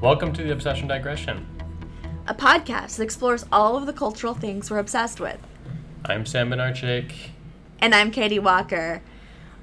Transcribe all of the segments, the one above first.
Welcome to the Obsession Digression. a podcast that explores all of the cultural things we're obsessed with. I'm Sam Benarchik. And I'm Katie Walker.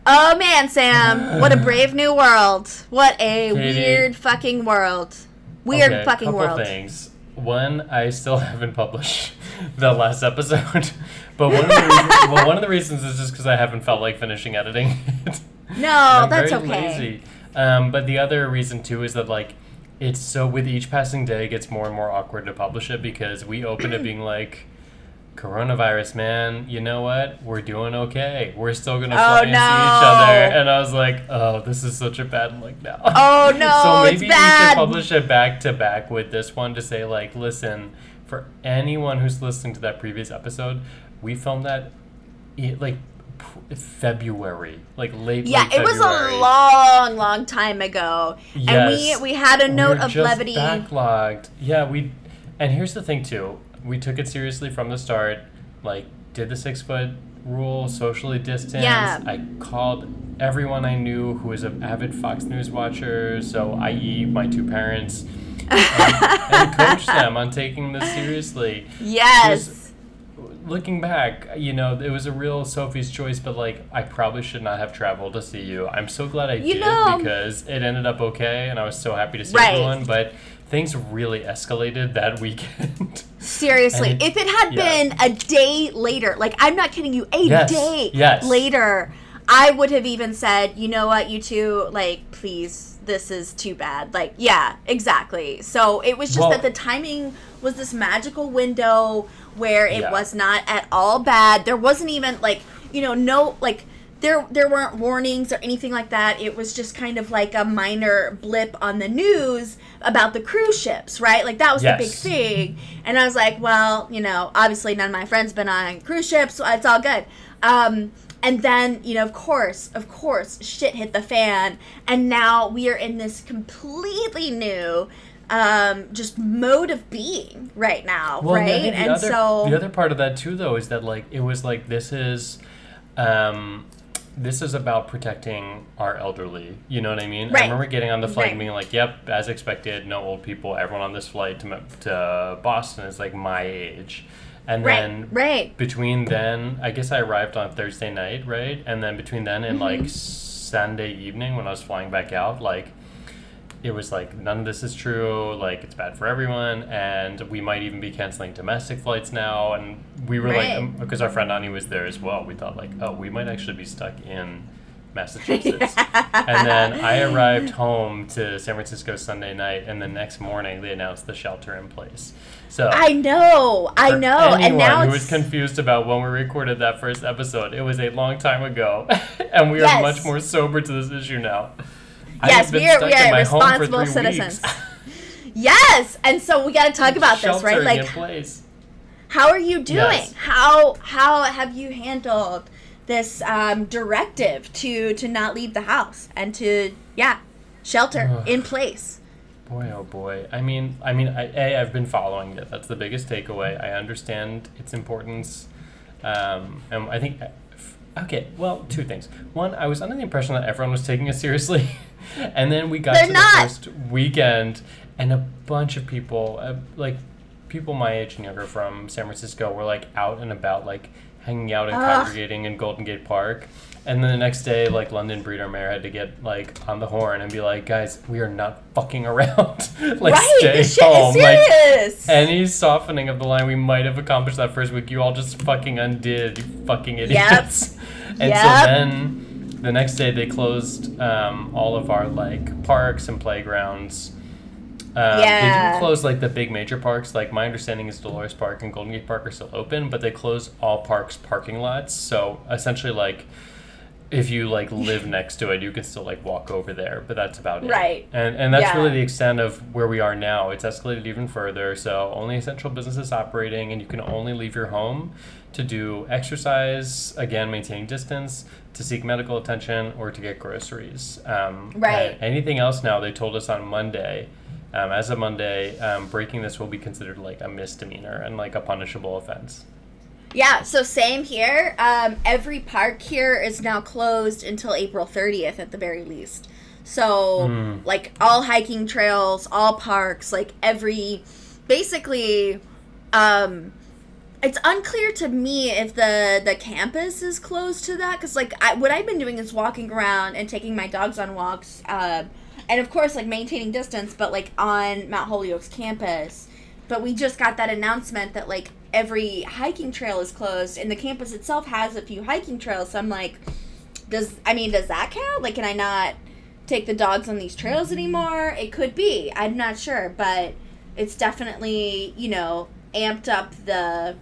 Oh man, Sam, what a brave new world. What a Katie. weird fucking world. Weird Okay, fucking couple world. things. One, I still haven't published the last episode, but one of the reasons, well, one of the reasons is just because I haven't felt like finishing editing it. No, that's okay. Um, but the other reason too is that like it's so with each passing day it gets more and more awkward to publish it because we open it being like coronavirus man you know what? We're doing okay. We're still gonna Oh, fly and see each other. And i was like oh this is such a bad look now. Oh, no, so maybe we should publish it back to back with this one to say like listen for anyone who's listening to that previous episode we filmed that like February, like late. Yeah, late it was February. a long, long time ago. And we we had a We note were of levity. Backlogged. Yeah, we. And here's the thing too. We took it seriously from the start. Like, did the six foot rule, socially distanced. Yeah. I called everyone I knew who was an avid Fox News watcher. So, i.e., my two parents, and, and coached them on taking this seriously. Yes. Looking back, you know, it was a real Sophie's choice, but like, I probably should not have traveled to see you. I'm so glad I You did know- um, because it ended up okay, and I was so happy to see Right. everyone. But things really escalated that weekend. Seriously, it- if it had yeah. been a day later, like I'm not kidding you, a Yes, day yes. later, I would have even said, you know what, you two, like, please, this is too bad. Like, yeah, exactly. So it was just Well- that the timing was this magical window where it Yeah. was not at all bad. There wasn't even like, you know, no like there there weren't warnings or anything like that. It was just kind of like a minor blip on the news about the cruise ships, right? Like that was the big thing. And I was like, well, you know, obviously none of my friends been on cruise ships, so it's all good. Um and then, you know, of course, of course, shit hit the fan, and now we are in this completely new um just mode of being right now, Well, right? And other, so the other part of that too, though, is that like it was like this is, um, this is about protecting our elderly. You know what I mean? I remember getting on the flight and being like, "Yep, as expected, no old people. Everyone on this flight to to Boston is like my age." And right, then right. between then, I guess I arrived on Thursday night, right? And then between then and Mm-hmm. like Sunday evening when I was flying back out, like it was like none of this is true. Like it's bad for everyone, and we might even be canceling domestic flights now. And we were Right. like, because our friend Ani was there as well. We thought like, oh, we might actually be stuck in Massachusetts. and then I arrived home to San Francisco Sunday night, and the next morning they announced the shelter in place. So I know, I know, and now who was confused about when we recorded that first episode, it was a long time ago, and we are much more sober to this issue now. Yes, we are- we are my home for responsible citizens. yes, and so we got to talk about this, right? Like, place. how are you doing? Yes. How how have you handled this um, directive to to not leave the house and to yeah shelter Ugh. in place? Boy, oh boy. I mean, I mean, I, a I've been following it. That's the biggest takeaway. I understand its importance, um, and I think. Okay, well, two things. One, I was under the impression that everyone was taking it seriously, and then we got They're to not. the first weekend, and a bunch of people, uh, like people my age and younger from San Francisco, were like out and about, like hanging out and Ugh. congregating in Golden Gate Park. And then the next day, like London Breed, our mayor, had to get like on the horn and be like, "Guys, we are not fucking around. like, right, stay this shit home. is Like, serious. any softening of the line we might have accomplished that first week, you all just fucking undid, you fucking idiots. and Yep. so then the next day they closed um, all of our like parks and playgrounds. Um, They Yeah. didn't close like the big major parks. Like my understanding is Dolores Park and Golden Gate Park are still open, but they closed all parks parking lots. So essentially, like if you like live next to it, you can still like walk over there, but that's about it. Right. And and that's Yeah. really the extent of where we are now. It's escalated even further. So only essential businesses operating, and you can only leave your home to do exercise, again maintaining distance, to seek medical attention, or to get groceries. Um, Right. anything else now? They told us on Monday. Um, as of Monday, um, breaking this will be considered like a misdemeanor and like a punishable offense. Yeah, so same here. Um, every park here is now closed until April 30th at the very least. So, Mm. like all hiking trails, all parks, like every basically um it's unclear to me if the the campus is closed to that cuz like I, what I've been doing is walking around and taking my dogs on walks uh, and of course like maintaining distance but like on Mount Holyoke's campus. But we just got that announcement that like every hiking trail is closed and the campus itself has a few hiking trails. So I'm like does I mean does that count? Like can I not take the dogs on these trails anymore? It could be. I'm not sure, but it's definitely, you know, amped up the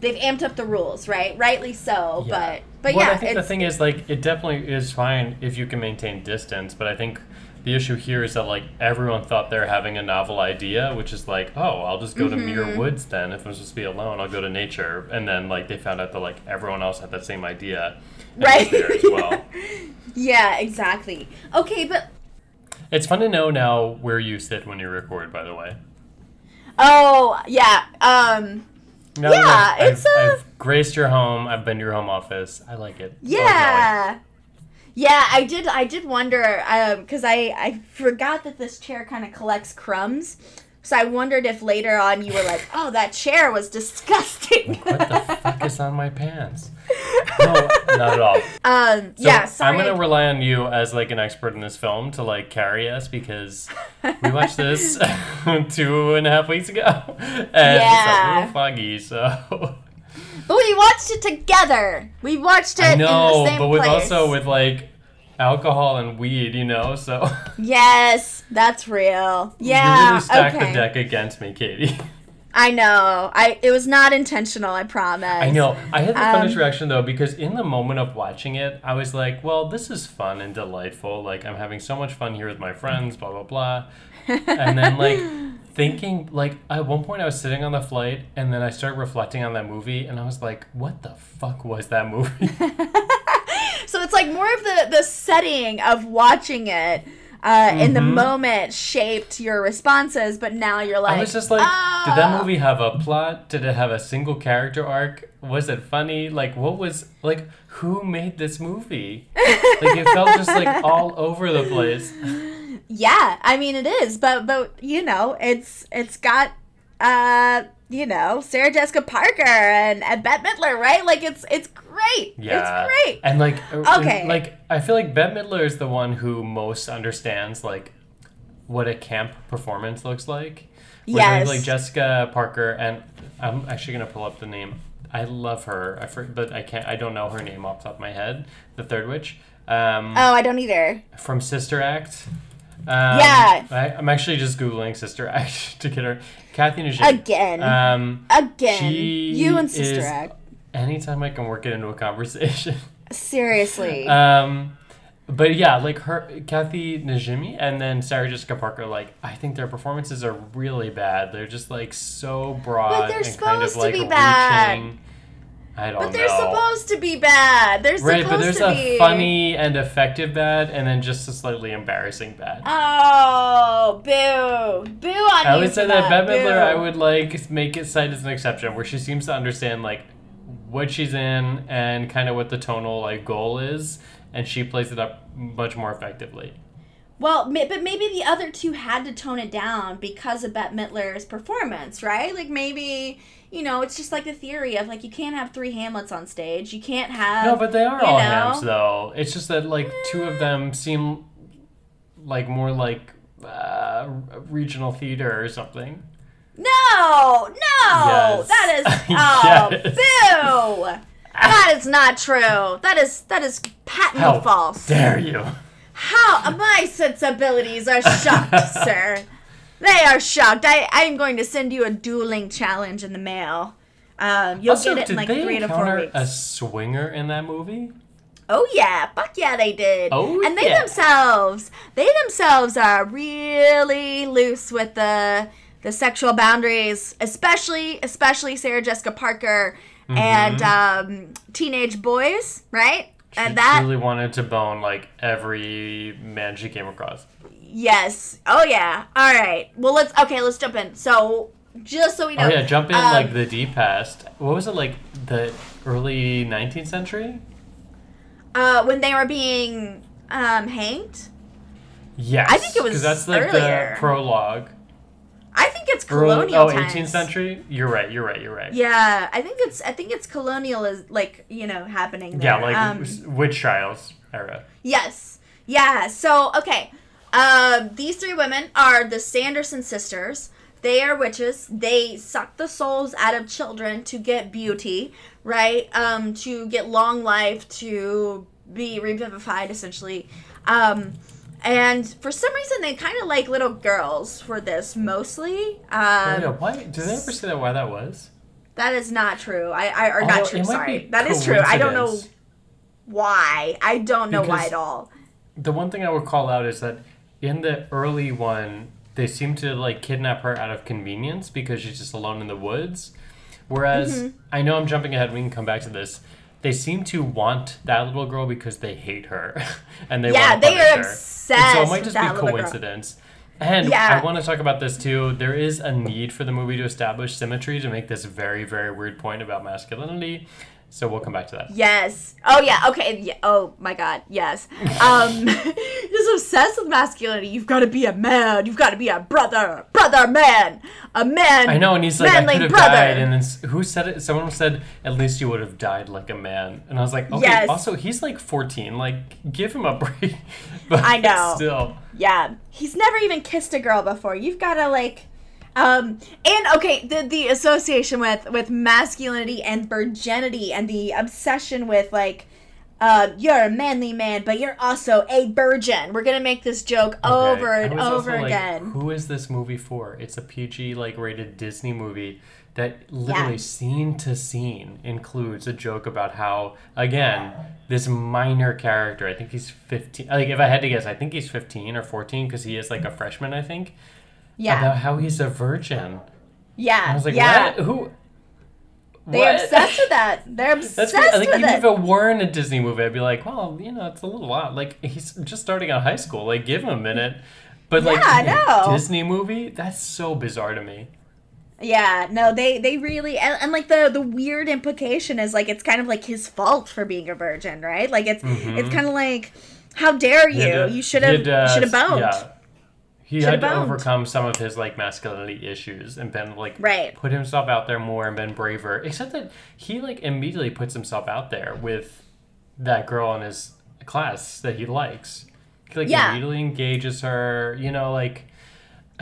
they've amped up the rules, right? Rightly so, Yeah. but but well, yeah, I think the thing is like it definitely is fine if you can maintain distance, but I think the issue here is that like everyone thought they're having a novel idea, which is like, oh, I'll just go to Muir Mm-hmm. Woods then. If I'm supposed to be alone, I'll go to nature. And then like they found out that like everyone else had that same idea, right there as well. yeah, exactly. Okay, but It's fun to know now where you sit when you record. By the way, oh yeah, um now that Yeah, I've, it's I've, a- I've graced your home. I've been to your home office. I like it. Yeah. Yeah, I did. I did wonder because I I forgot that this chair kind of collects crumbs, so I wondered if later on you were like, "Oh, that chair was disgusting." What the fuck is on my pants? No, not at all. um. So yeah. Sorry. I'm gonna rely on you as like an expert in this film to like carry us because we watched this two and a half weeks ago and it's a little foggy. So but we watched it together. We watched it I in the know, same but with place. also with like alcohol and weed, you know. So Yes, that's real. Yeah. you really stacked okay. the deck against me, Katie. I know. I it was not intentional. I promise. I know. I had the funniest Um, reaction though because in the moment of watching it, I was like, "Well, this is fun and delightful. Like I'm having so much fun here with my friends, blah blah blah." and then like thinking like at one point I was sitting on the flight and then I started reflecting on that movie and I was like, "What the fuck was that movie?" so it's like more of the the setting of watching it uh, in the Mhm. moment shaped your responses, but now you're like, I was just like, "Did that "Oh." movie have a plot? Did it have a single character arc? Was it funny? Like what was like who made this movie?" Like it felt just like all over the place. Yeah, I mean it is, but but you know, it's it's got uh you know Sarah Jessica Parker and, and Bette Midler, right? Like it's it's great. Yeah, it's great. And like, uh, Okay. like I feel like Bette Midler is the one who most understands like what a camp performance looks like. Yes. like Jessica Parker, and I'm actually gonna pull up the name. I love her. I for, but I can't. I don't know her name off the top of my head. The third witch. Um, Oh, I don't either. from Sister Act. Um, Yeah. I, I'm actually just googling Sister Act to get her. Kathy Najimy. Again. Um, Again. You and Sister is- Act. anytime I can work it into a conversation. Seriously. Um, but yeah, like her, Kathy Najimy, and then Sarah Jessica Parker. Like, I think their performances are really bad. They're just like so broad but they're and kind of supposed to like be bad. I don't but they're know. supposed to be bad. They're right, supposed but there's to a be funny and effective bad, and then just a slightly embarrassing bad. Oh, boo. Boo on I would say that Bette Boo. Midler, I would like make it cite as an exception, where she seems to understand like what she's in and kind of what the tonal like goal is, and she plays it up much more effectively. Well, but maybe the other two had to tone it down because of Bette Midler's performance, right? Like maybe, you know, it's just like the theory of like you can't have three Hamlets on stage. You can't have No, but they are all know? hams though. It's just that like two of them seem like more like uh, regional theater or something. No, no, Yes. that is oh Yes. boo. That is not true. That is that is patently How false. dare you? How my sensibilities are shocked, sir. They are shocked. I I am going to send you a dueling challenge in the mail. Um, you'll also, get it in like three to four weeks. a swinger in that movie? Oh yeah, fuck yeah, they did. Oh, and they yeah. themselves, they themselves are really loose with the the sexual boundaries, especially especially Sarah Jessica Parker and um, teenage boys, right? She and that really wanted to bone like every man she came across. yes, oh yeah. All right, well let's okay, let's jump in. So just so we know, Oh yeah, jump in um, like the deep past. What was it like the early 19th century? uh, when they were being um, hanged. Yes, I think it was because that's like earlier. the prologue. I think it's Early- colonial oh, times. 18th century. You're right. You're right. You're right. Yeah, I think it's I think it's colonial is like you know happening. There. Yeah, like um, witch trials era. yes, yeah. So okay, uh, these three women are the Sanderson sisters. They are witches. They suck the souls out of children to get beauty, right? Um, to get long life, to be revivified, essentially. Um, and for some reason, they kind of like little girls for this mostly. Um, oh, yeah. Why? Did they ever say that? Why that was? That is not true. I, I or Although not true. Sorry, that is true. I don't know why. I don't know why at all. The one thing I would call out is that in the early one, they seem to like kidnap her out of convenience because she's just alone in the woods. Whereas Mm-hmm. I know I'm jumping ahead. We can come back to this. They seem to want that little girl because they hate her, and they Yeah, want to they are her. obsessed so it might just be coincidence. And Yeah. I want to talk about this too. There is a need for the movie to establish symmetry to make this very, very weird point about masculinity. So we'll come back to that. Yes. Oh yeah. Okay. Yeah. Oh my God. Yes. Um, just obsessed with masculinity. You've got to be a man. You've got to be a brother, brother, man, a man. I know, and he's like, I manly could have brother. died. And then who said it? Someone said, at least you would have died like a man. And I was like, okay, Yes. also, he's like 14. Like, give him a break. but I know. Still. Yeah, he's never even kissed a girl before. You've got to like, um, and okay, the the association with with masculinity and virginity and the obsession with like, uh, you're a manly man, but you're also a virgin. We're gonna make this joke over and I was also over like, again. Who is this movie for? It's a PG like rated Disney movie that literally Yeah. scene to scene includes a joke about how again this minor character. I think he's fifteen. Like if I had to guess, I think he's fifteen or fourteen because he is like a freshman. I think yeah, about how he's a virgin. yeah, I was like, yeah. what? Who? They're what? obsessed with that. They're obsessed That's great. I think with even it. if it weren't a Disney movie, I'd be like, well, you know, it's a little odd. Like he's just starting out high school. Like give him a minute. But like Yeah, know. Disney movie, that's so bizarre to me. Yeah, no, they they really and, and like the the weird implication is like it's kind of like his fault for being a virgin, right? Like it's it's kind of like how dare you? had you should have uh, should have boned. Yeah. He had to overcome some of his like masculinity issues and been like Right. put himself out there more and been braver. Except that he like immediately puts himself out there with that girl in his class that he likes. He like Yeah. immediately engages her. You know, like.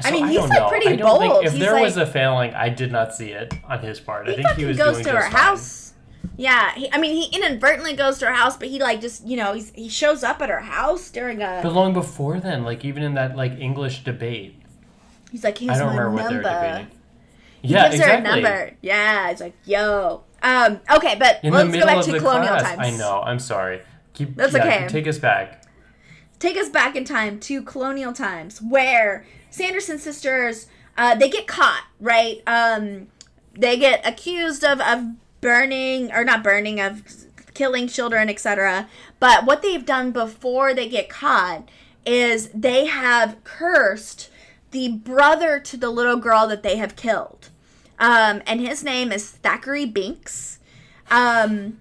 I mean, I he's, don't like, know. pretty I don't think- bold. if He's, there was a failing, I did not see it on his part. I He think fucking he was goes to her house. Yeah, he, I mean, he inadvertently goes to her house, but he like just you know he's, he shows up at her house during a. But long before then, like even in that like English debate, he's like, here's I don't my remember what number. debating. He Yeah, gives exactly. her a number. Yeah, it's like, yo. Um, okay, but In let's go back to colonial class. times. I know. I'm sorry. Keep. That's yeah, okay. Take us back. take us back in time to colonial times where Sanderson sisters uh, they get caught right um, they get accused of, of burning or not burning of killing children etc but what they've done before they get caught is they have cursed the brother to the little girl that they have killed um, and his name is Thackery Binx um,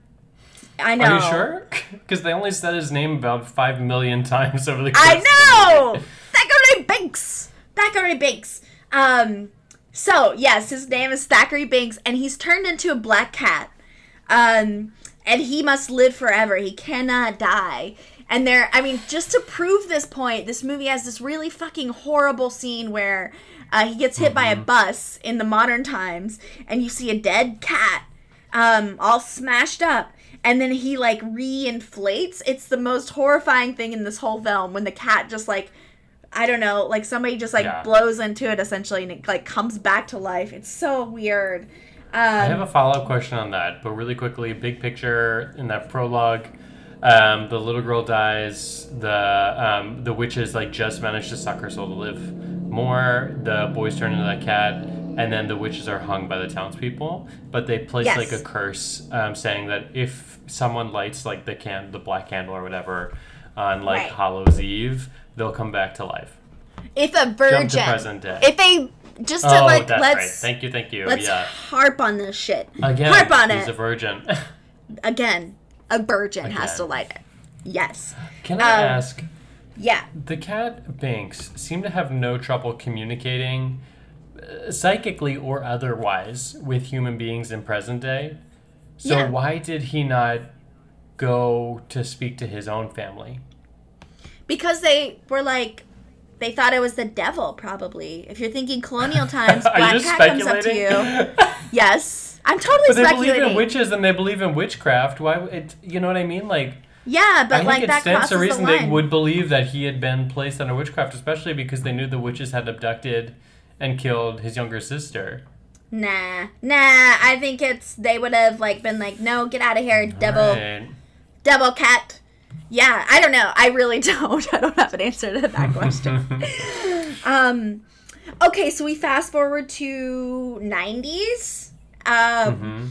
I know Are you sure? Because they only said his name about five million times over the. course I know! Thackery Binx! Thackery Binx. Um, so, yes, his name is Thackery Binx, and he's turned into a black cat. Um, and he must live forever. He cannot die. And there, I mean, just to prove this point, this movie has this really fucking horrible scene where uh, he gets hit by a bus in the modern times, and you see a dead cat, um, all smashed up, and then he like reinflates. It's the most horrifying thing in this whole film when the cat just like, I don't know, like somebody just like Yeah. blows into it essentially, and it like comes back to life. It's so weird. Um, I have a follow up question on that, but really quickly, big picture in that prologue. Um, the little girl dies. The um, the witches like just managed to suck her soul to live more. The boys turn into that cat, and then the witches are hung by the townspeople. But they place Yes. like a curse, um, saying that if someone lights like the can the black candle or whatever on like Right. Hallows Eve, they'll come back to life. if a virgin, to present day. if they just to oh, like that's let's right. Thank you, thank you. let's yeah. harp on this shit. Again, harp on he's it a virgin. again. A virgin has to light it. Yes. Can I Um, ask? Yeah. The cat Banks seem to have no trouble communicating uh, psychically or otherwise with human beings in present day. So Yeah. why did he not go to speak to his own family? Because they were like, they thought it was the devil, probably. If you're thinking colonial times, Black Cat comes up to you. Yes. I'm totally but they speculating. believe in witches and they believe in witchcraft. Why? It, you know what I mean? Like, yeah, but I like think it that stands to reason the they would believe that he had been placed under witchcraft, especially because they knew the witches had abducted and killed his younger sister. Nah, nah. I think it's they would have like been like, no, get out of here, devil, Right. devil cat. Yeah, I don't know. I really don't. I don't have an answer to that question. um, okay, so we fast forward to '90s. Um, Mhm.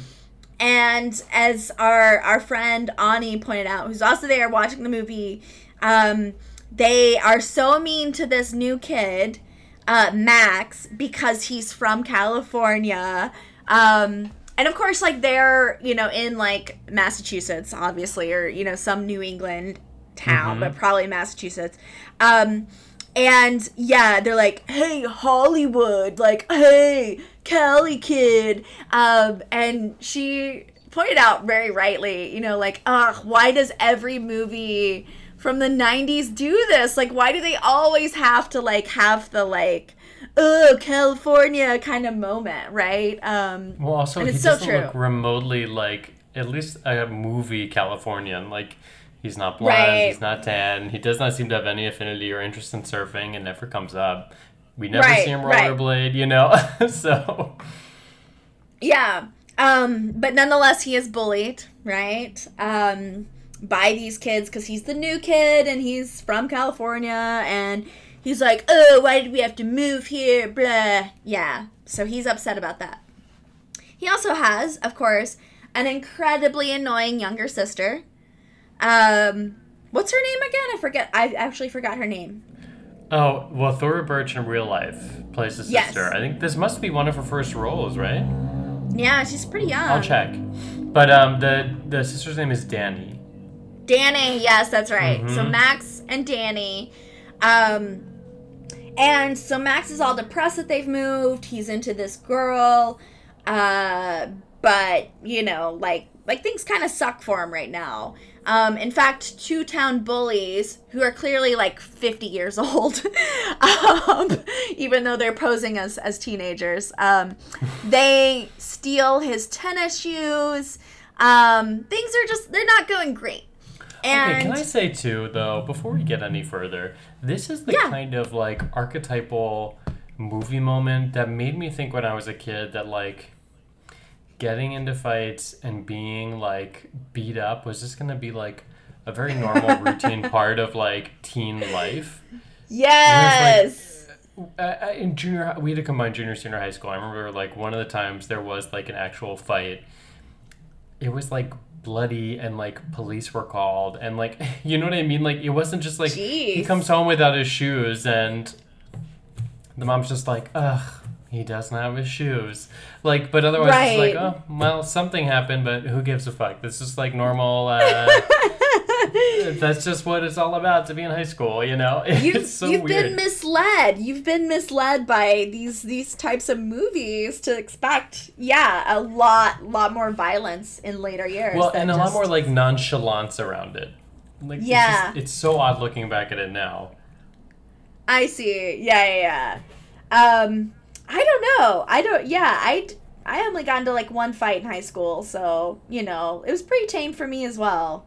and as our our friend Ani pointed out, who's also there watching the movie, um, they are so mean to this new kid, uh, Max, because he's from California. Um, and of course, like they're you know in like Massachusetts, obviously, or you know some New England town, Mhm. but probably Massachusetts. Um, and yeah, they're like, "Hey, Hollywood!" Like, "Hey, kelly kid," um, and she pointed out very rightly, you know, like, "Ugh, why does every movie from the '90s do this? Like, why do they always have to like have the like, oh, California kind of moment, right?" Um, Well, also And he it's so doesn't true. look remotely like at least a movie Californian. Like he's not blonde, Right. he's not tan. He does not seem to have any affinity or interest in surfing. and never comes up. We never Right, see him right. rollerblade. You know, so Yeah. Um, but nonetheless, he is bullied, right? Um, by these kids because he's the new kid and he's from California and he's like, oh, why did we have to move here? Blah. Yeah. So he's upset about that. He also has, of course, an incredibly annoying younger sister. Um, what's her name again? I forget. I actually forgot her name. oh well, Thora Birch in real life plays the Yes. sister. I think this must be one of her first roles, right? Yeah, she's pretty young. I'll check. But um, the the sister's name is Dani. Dani, yes, that's right. So Mhm. Max and Dani. Um and so Max is all depressed that they've moved. He's into this girl. Uh but, you know, like like things kind of suck for him right now. Um, in fact, two town bullies who are clearly like 50 years old, um, even though they're posing as, as teenagers, um, they steal his tennis shoes. Um, things are just, they're not going great. And okay, can I say too, though, before we get any further, this is the Yeah. kind of like archetypal movie moment that made me think when I was a kid that like getting into fights and being like beat up was just gonna be like a very normal routine part of like teen life. yes. Uh, uh, in junior, we had a combined junior senior high school. I remember like one of the times there was like an actual fight. It was like bloody and like police were called. And like you know what I mean. Like it wasn't just like he comes home without his shoes and the mom's just like ugh he doesn't have his shoes. Like but otherwise it's like oh well something happened but who gives a fuck? This is like normal uh, that's just what it's all about to be in high school you know You've, it's so you've weird been misled. You've been misled by these these types of movies to expect, yeah, a lot lot more violence in later years. Well, and a lot more like nonchalance around it. Like, it's Yeah. just- it's, so odd looking back at it now. I see. Yeah, yeah, yeah. Um, I don't know. I don't. Yeah, I I only got into like one fight in high school, so you know it was pretty tame for me as well.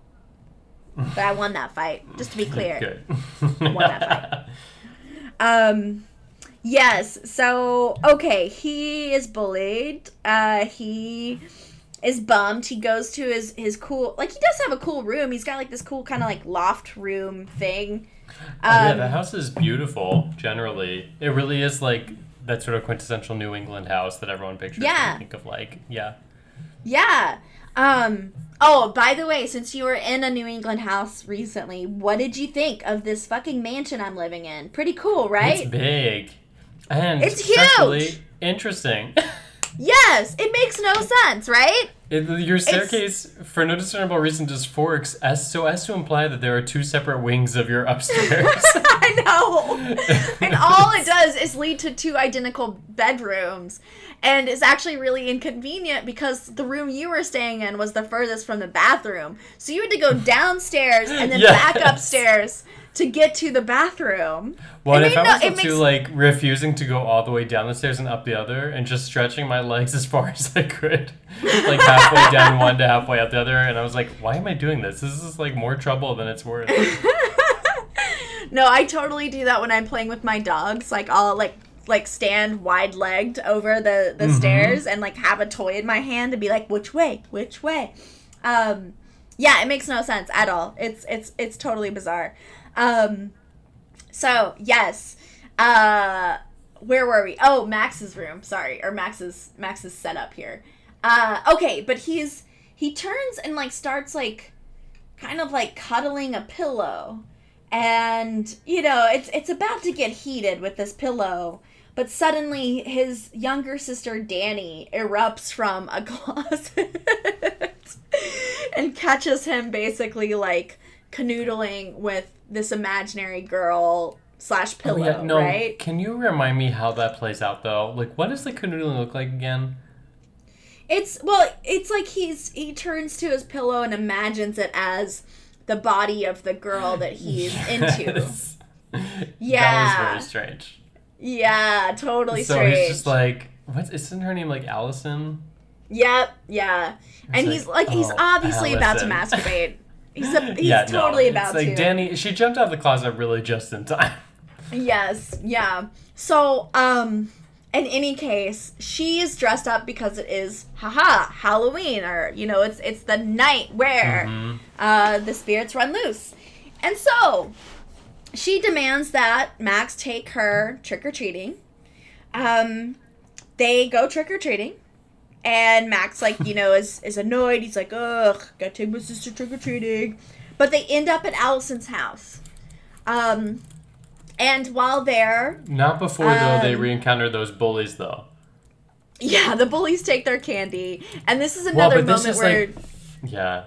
But I won that fight, just to be clear. Good. won that Um, yes. So okay, he is bullied. Uh, he is bummed. He goes to his his cool like he does have a cool room. He's got like this cool kind of like loft room thing. yeah, Um, the house is beautiful. Generally, it really is like that sort of quintessential New England house that everyone pictures. Yeah. think of like yeah. Yeah. Um. Oh, by the way, since you were in a New England house recently, what did you think of this fucking mansion I'm living in? Pretty cool, right? It's big, and It's huge! interesting. yes. It makes no sense, right? It, your staircase, for no discernible reason, just forks as so as to imply that there are two separate wings of your upstairs. I know. And all it does is lead to two identical bedrooms. And it's actually really inconvenient because the room you were staying in was the furthest from the bathroom. So you had to go downstairs and then back upstairs to get to the bathroom. And if I was no- up to makes- like refusing to go all the way down the stairs and up the other, and just stretching my legs as far as I could, like halfway down one to halfway up the other, and I was like, "Why am I doing this? This is like more trouble than it's worth." No, I totally do that when I'm playing with my dogs. Like I'll like like stand wide legged over the the Mhm. stairs and like have a toy in my hand and be like, which way, which way. Um, yeah, it makes no sense at all. It's it's it's totally bizarre. Um, so yes, uh, where were we? Oh, Max's room. Sorry, or Max's Max's setup here. Uh, okay, but he's he turns and like starts like kind of like cuddling a pillow and you know it's it's about to get heated with this pillow but suddenly his younger sister Dani erupts from a closet and catches him basically like canoodling with this imaginary girl slash Oh, pillow yeah, no. right Can you remind me how that plays out though? Like, what does the canoodling look like again? It's well, it's like he's he turns to his pillow and imagines it as the body of the girl that he's into. Yeah. That was very strange. Yeah, totally so strange. he's just like, what's isn't her name like Allison? yep, yeah, and It's he's like, like he's oh, obviously about to masturbate. He's a, he's yeah, totally no. about like to. Dani. She jumped out of the closet really just in time. Yes, yeah. So, um, in any case, she is dressed up because it is, haha, Halloween, or you know, it's it's the night where Mhm. uh, the spirits run loose, and so she demands that Max take her trick or treating. Um, they go trick or treating. And Max, like, you know, is, is annoyed. He's like, ugh, gotta take my sister trick or treating. But they end up at Allison's house. Um, and while there, Not before though they Um, re-encounter those bullies though. yeah, the bullies take their candy. And this is another this moment is where like, yeah,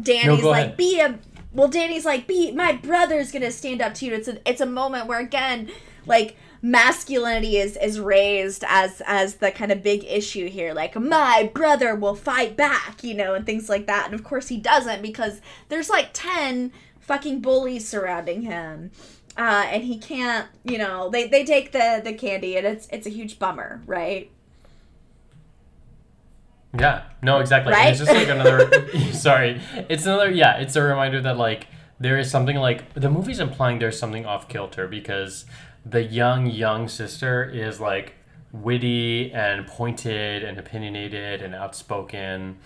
Dani's go like, ahead. be a well, Dani's like, be my brother's gonna stand up to you. It's a it's a moment where again, like masculinity is is raised as as the kind of big issue here. Like my brother will fight back, you know, and things like that. And of course he doesn't because there's like ten fucking bullies surrounding him. Uh, and he can't, you know, they, they take the, the candy and it's it's a huge bummer, right? yeah, no, exactly. Right? It's just like another. sorry, it's another. Yeah, it's a reminder that like there is something like the movie's implying there's something off kilter because the young young sister is like witty and pointed and opinionated and outspoken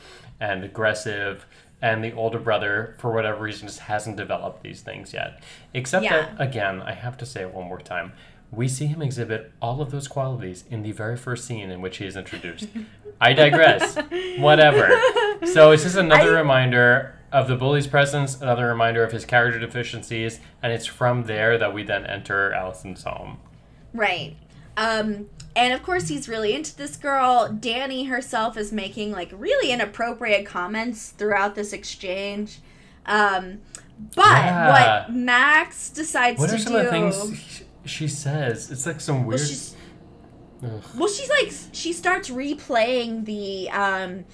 and aggressive and the older brother for whatever reason just hasn't developed these things yet. Except Yeah. that again i have to say it one more time we see him exhibit all of those qualities in the very first scene in which he is introduced. I digress. Whatever. So it's just another I- reminder of the bully's presence another reminder of his character deficiencies and it's from there that we then enter allison's home Right. Um, and of course, he's really into this girl. Dani herself is making like really inappropriate comments throughout this exchange. Um, but Yeah. what Max decides what to are some do. of the things she says it's like some well, weird she's, well, she's like, she starts replaying the um,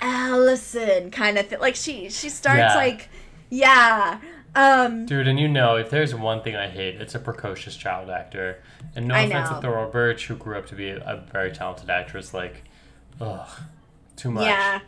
Allison kind of thing. Like, she, she starts Yeah. like, yeah. Um, Dude, and you know, if there's one thing I hate, it's a precocious child actor. And no I offense know. to Thora Birch, who grew up to be a very talented actress, like, ugh, too much. yeah.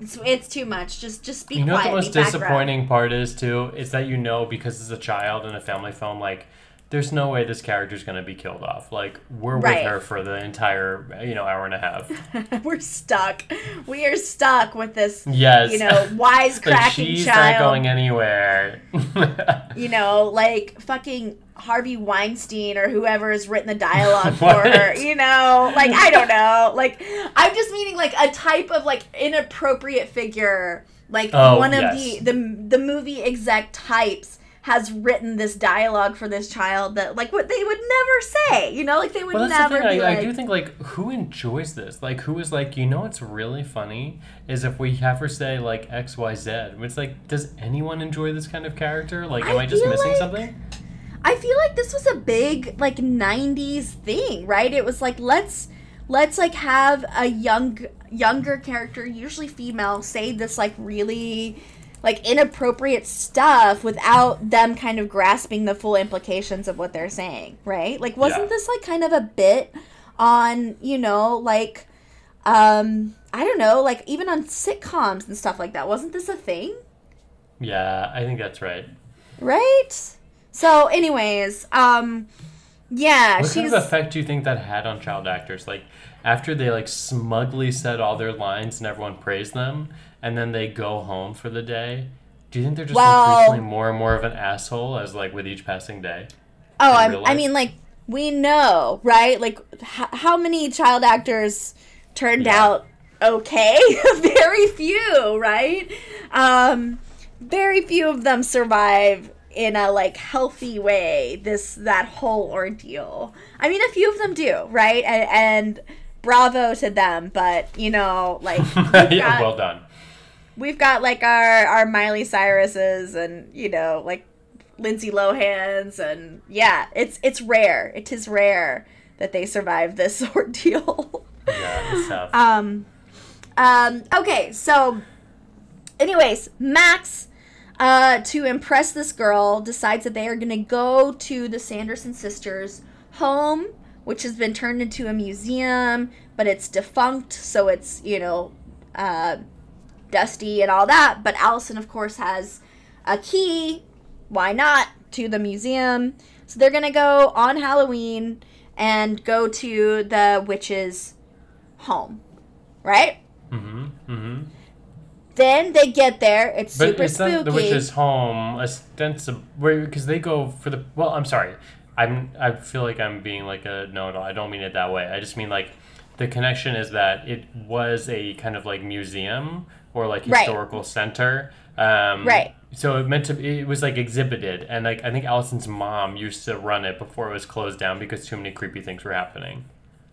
It's, it's too much. Just just be You know what the most disappointing part is too is that you know because it's a child in a family film, like there's no way this character's gonna be killed off. Like we're Right. with her for the entire you know hour and a half. We're stuck. We are stuck with this, Yes, you know, wisecracking like she's child. not going anywhere. you know, like fucking Harvey Weinstein or whoever has written the dialogue for her. You know, like I don't know. Like I'm just meaning like a type of like inappropriate figure, like Oh, one of yes. the the the movie exec types has written this dialogue for this child that like what they would never say you know like they would Well, that's never the thing. I, like I do think like who enjoys this? Like who is like you know what's really funny is if we have her say like X Y Z. It's like does anyone enjoy this kind of character? Like am I I, just missing like- something? I feel like this was a big like 90s thing, right? It was like let's let's like have a young younger character, usually female, say this like really like inappropriate stuff without them kind of grasping the full implications of what they're saying, right? Like wasn't Yeah. this like kind of a bit on, you know, like um I don't know, like even on sitcoms and stuff like that. Wasn't this a thing? Yeah, I think that's right. Right? So anyways, um yeah, What kind of effect do you think that had on child actors? Like after they like smugly said all their lines and everyone praised them, and then they go home for the day. Do you think they're just Well- increasingly more and more of an asshole as like with each passing day? Oh, I, I mean, like we know, right? Like, h- how many child actors turned Yeah. out okay? very few, right? Um, very few of them survive in a like healthy way. This that whole ordeal. I mean, a few of them do, right? And, and bravo to them, but you know, like yeah, got- well done. we've got like our our Miley Cyruses and you know like Lindsay Lohan's and yeah, it's it's rare. It is rare that they survive this ordeal. Yeah, it's tough. um, um, okay, so anyways, Max. Uh, to impress this girl, decides that they are gonna go to the Sanderson sisters' home, which has been turned into a museum, but it's defunct, so it's you know, uh, dusty and all that. But Allison, of course, has a key. Why not to the museum? So they're gonna go on Halloween and go to the witch's home, right? mm-hmm. Mm-hmm. Then they get there. It's But super it's spooky. the witch's home, ostensibly, because they go for the. Well, I'm sorry. I'm. I feel like I'm being like a no, no. I don't mean it that way. I just mean like the connection is that it was a kind of like museum or like Right. historical center. Um, Right. So it meant to. It was like exhibited, and like I think Allison's mom used to run it before it was closed down because too many creepy things were happening.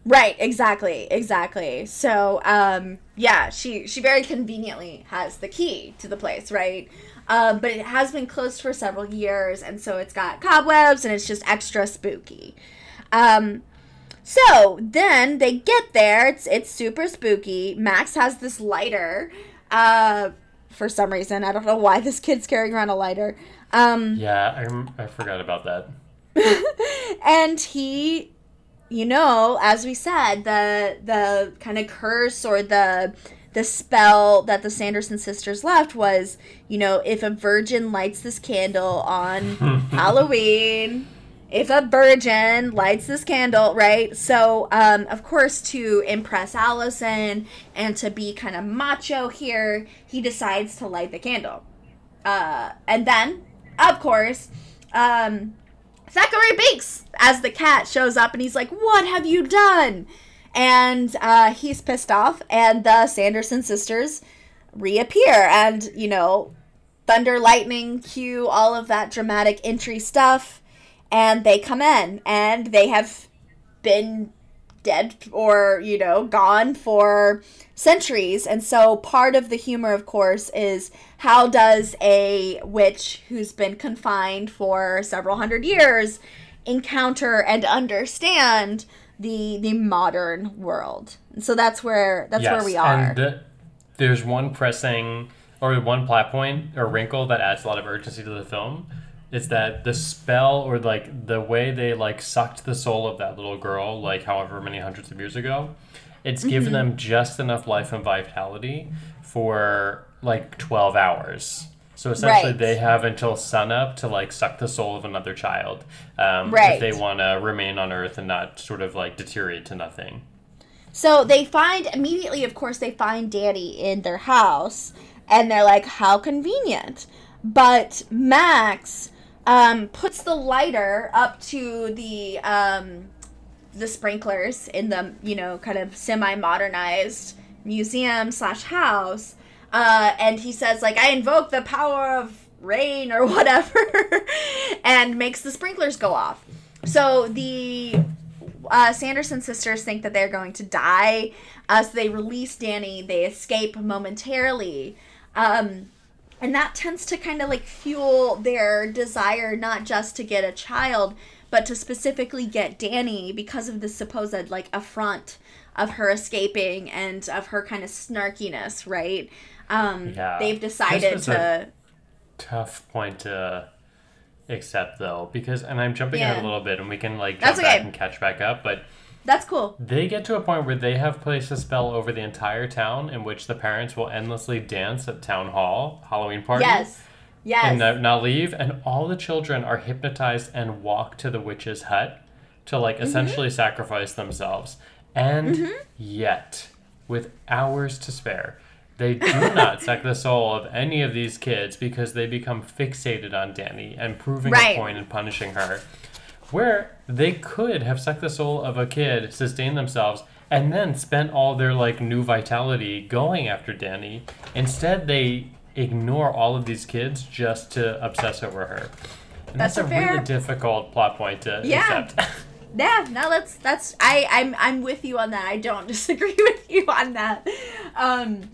Right, exactly, exactly. So, um, yeah, she she very conveniently has the key to the place, right? Um, but it has been closed for several years, and so it's got cobwebs, and it's just extra spooky. Um, so then they get there. It's it's super spooky. Max has this lighter. Uh, for some reason, I don't know why this kid's carrying around a lighter. Um, Yeah, I, I forgot about that. and he you know as we said the the kind of curse or the the spell that the sanderson sisters left was you know if a virgin lights this candle on halloween if a virgin lights this candle right? So um of course to impress allison and to be kind of macho here he decides to light the candle. Uh and then of course um Thackery Binx as the cat shows up and he's like, What have you done? And uh, he's pissed off, and the Sanderson sisters reappear. And, you know, thunder, lightning, cue, all of that dramatic entry stuff. And they come in, and they have been dead or, you know, gone for centuries. And so part of the humor, of course, is how does a witch who's been confined for several hundred years encounter and understand the the modern world? And so that's where that's where we are. And the, there's one pressing or one plot point or wrinkle that adds a lot of urgency to the film. Is that the spell or like the way they like sucked the soul of that little girl, like however many hundreds of years ago, it's given Mm-hmm. them just enough life and vitality for like 12 hours. So essentially, Right. they have until sunup to like suck the soul of another child, um, Right. if they want to remain on Earth and not sort of like deteriorate to nothing. So they find immediately, of course, they find Dani in their house, and they're like, "How convenient!" But Max um, puts the lighter up to the um, the sprinklers in the you know kind of semi modernized museum slash house, uh, and he says like, "I invoke the power of rain or whatever and makes the sprinklers go off. So the uh, Sanderson sisters think that they're going to die. Uh, so they release Dani. They escape momentarily. Um, and that tends to kind of like fuel their desire not just to get a child, but to specifically get Dani because of the supposed like affront of her escaping and of her kind of snarkiness, right? Um, Yeah. They've decided to. Tough point to accept though, because and I'm jumping ahead Yeah. a little bit, and we can like That's jump back okay. and catch back up, but. That's cool. They get to a point where they have placed a spell over the entire town in which the parents will endlessly dance at town hall, Halloween party, Yes. Yes. and not, not leave, and all the children are hypnotized and walk to the witch's hut to like Mm-hmm. essentially sacrifice themselves. And yet, with hours to spare, they do not suck the soul of any of these kids because they become fixated on Dani and proving Right. a point and punishing her. Where they could have sucked the soul of a kid, sustained themselves, and then spent all their like new vitality going after Dani. Instead, they ignore all of these kids just to obsess over her. And That's that's, a fair- really difficult plot point to Yeah. accept. Yeah, no, that's that's I I'm I'm with you on that. I don't disagree with you on that. Um,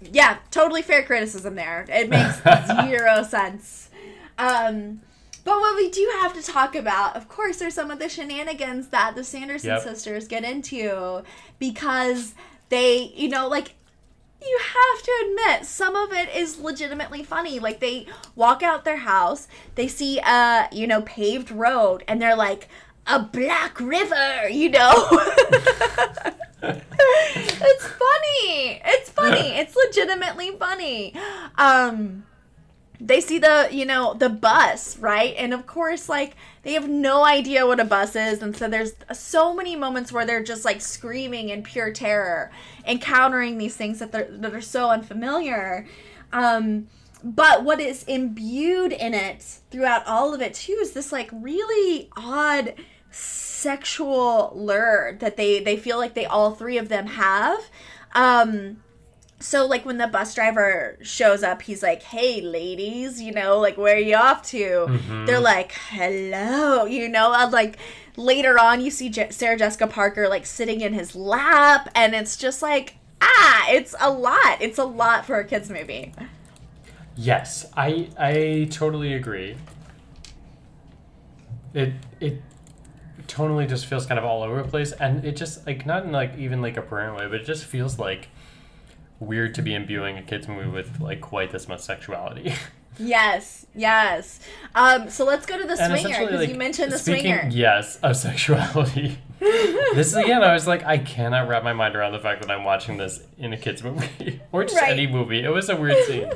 yeah, totally fair criticism there. It makes zero sense. Um, but what we do have to talk about, of course, are some of the shenanigans that the Sanderson Yep. sisters get into because they, you know, like you have to admit some of it is legitimately funny. Like they walk out their house they see a you know paved road and they're like a black river you know? It's funny. It's funny. It's legitimately funny. Um they see the you know the bus right? And of course like they have no idea what a bus is. And so there's so many moments where they're just like screaming in pure terror encountering these things that they're that are so unfamiliar. Um but what is imbued in it throughout all of it too is this like really odd sexual lure that they they feel like they all three of them have. Um so like when the bus driver shows up he's like hey ladies you know like where are you off to Mhm. they're like hello you know and like later on you see Je- sarah jessica parker like sitting in his lap and it's just like ah it's a lot it's a lot for a kids movie Yes, I I totally agree. It it totally just feels kind of all over the place, and it just like not in like even like a parent way, but it just feels like weird to be imbuing a kids movie with like quite this much sexuality. yes yes um so let's go to the And swinger because like, you mentioned the speaking, swinger Yes, of sexuality. this again, I was like, I cannot wrap my mind around the fact that I'm watching this in a kids movie or just Right. any movie. It was a weird scene.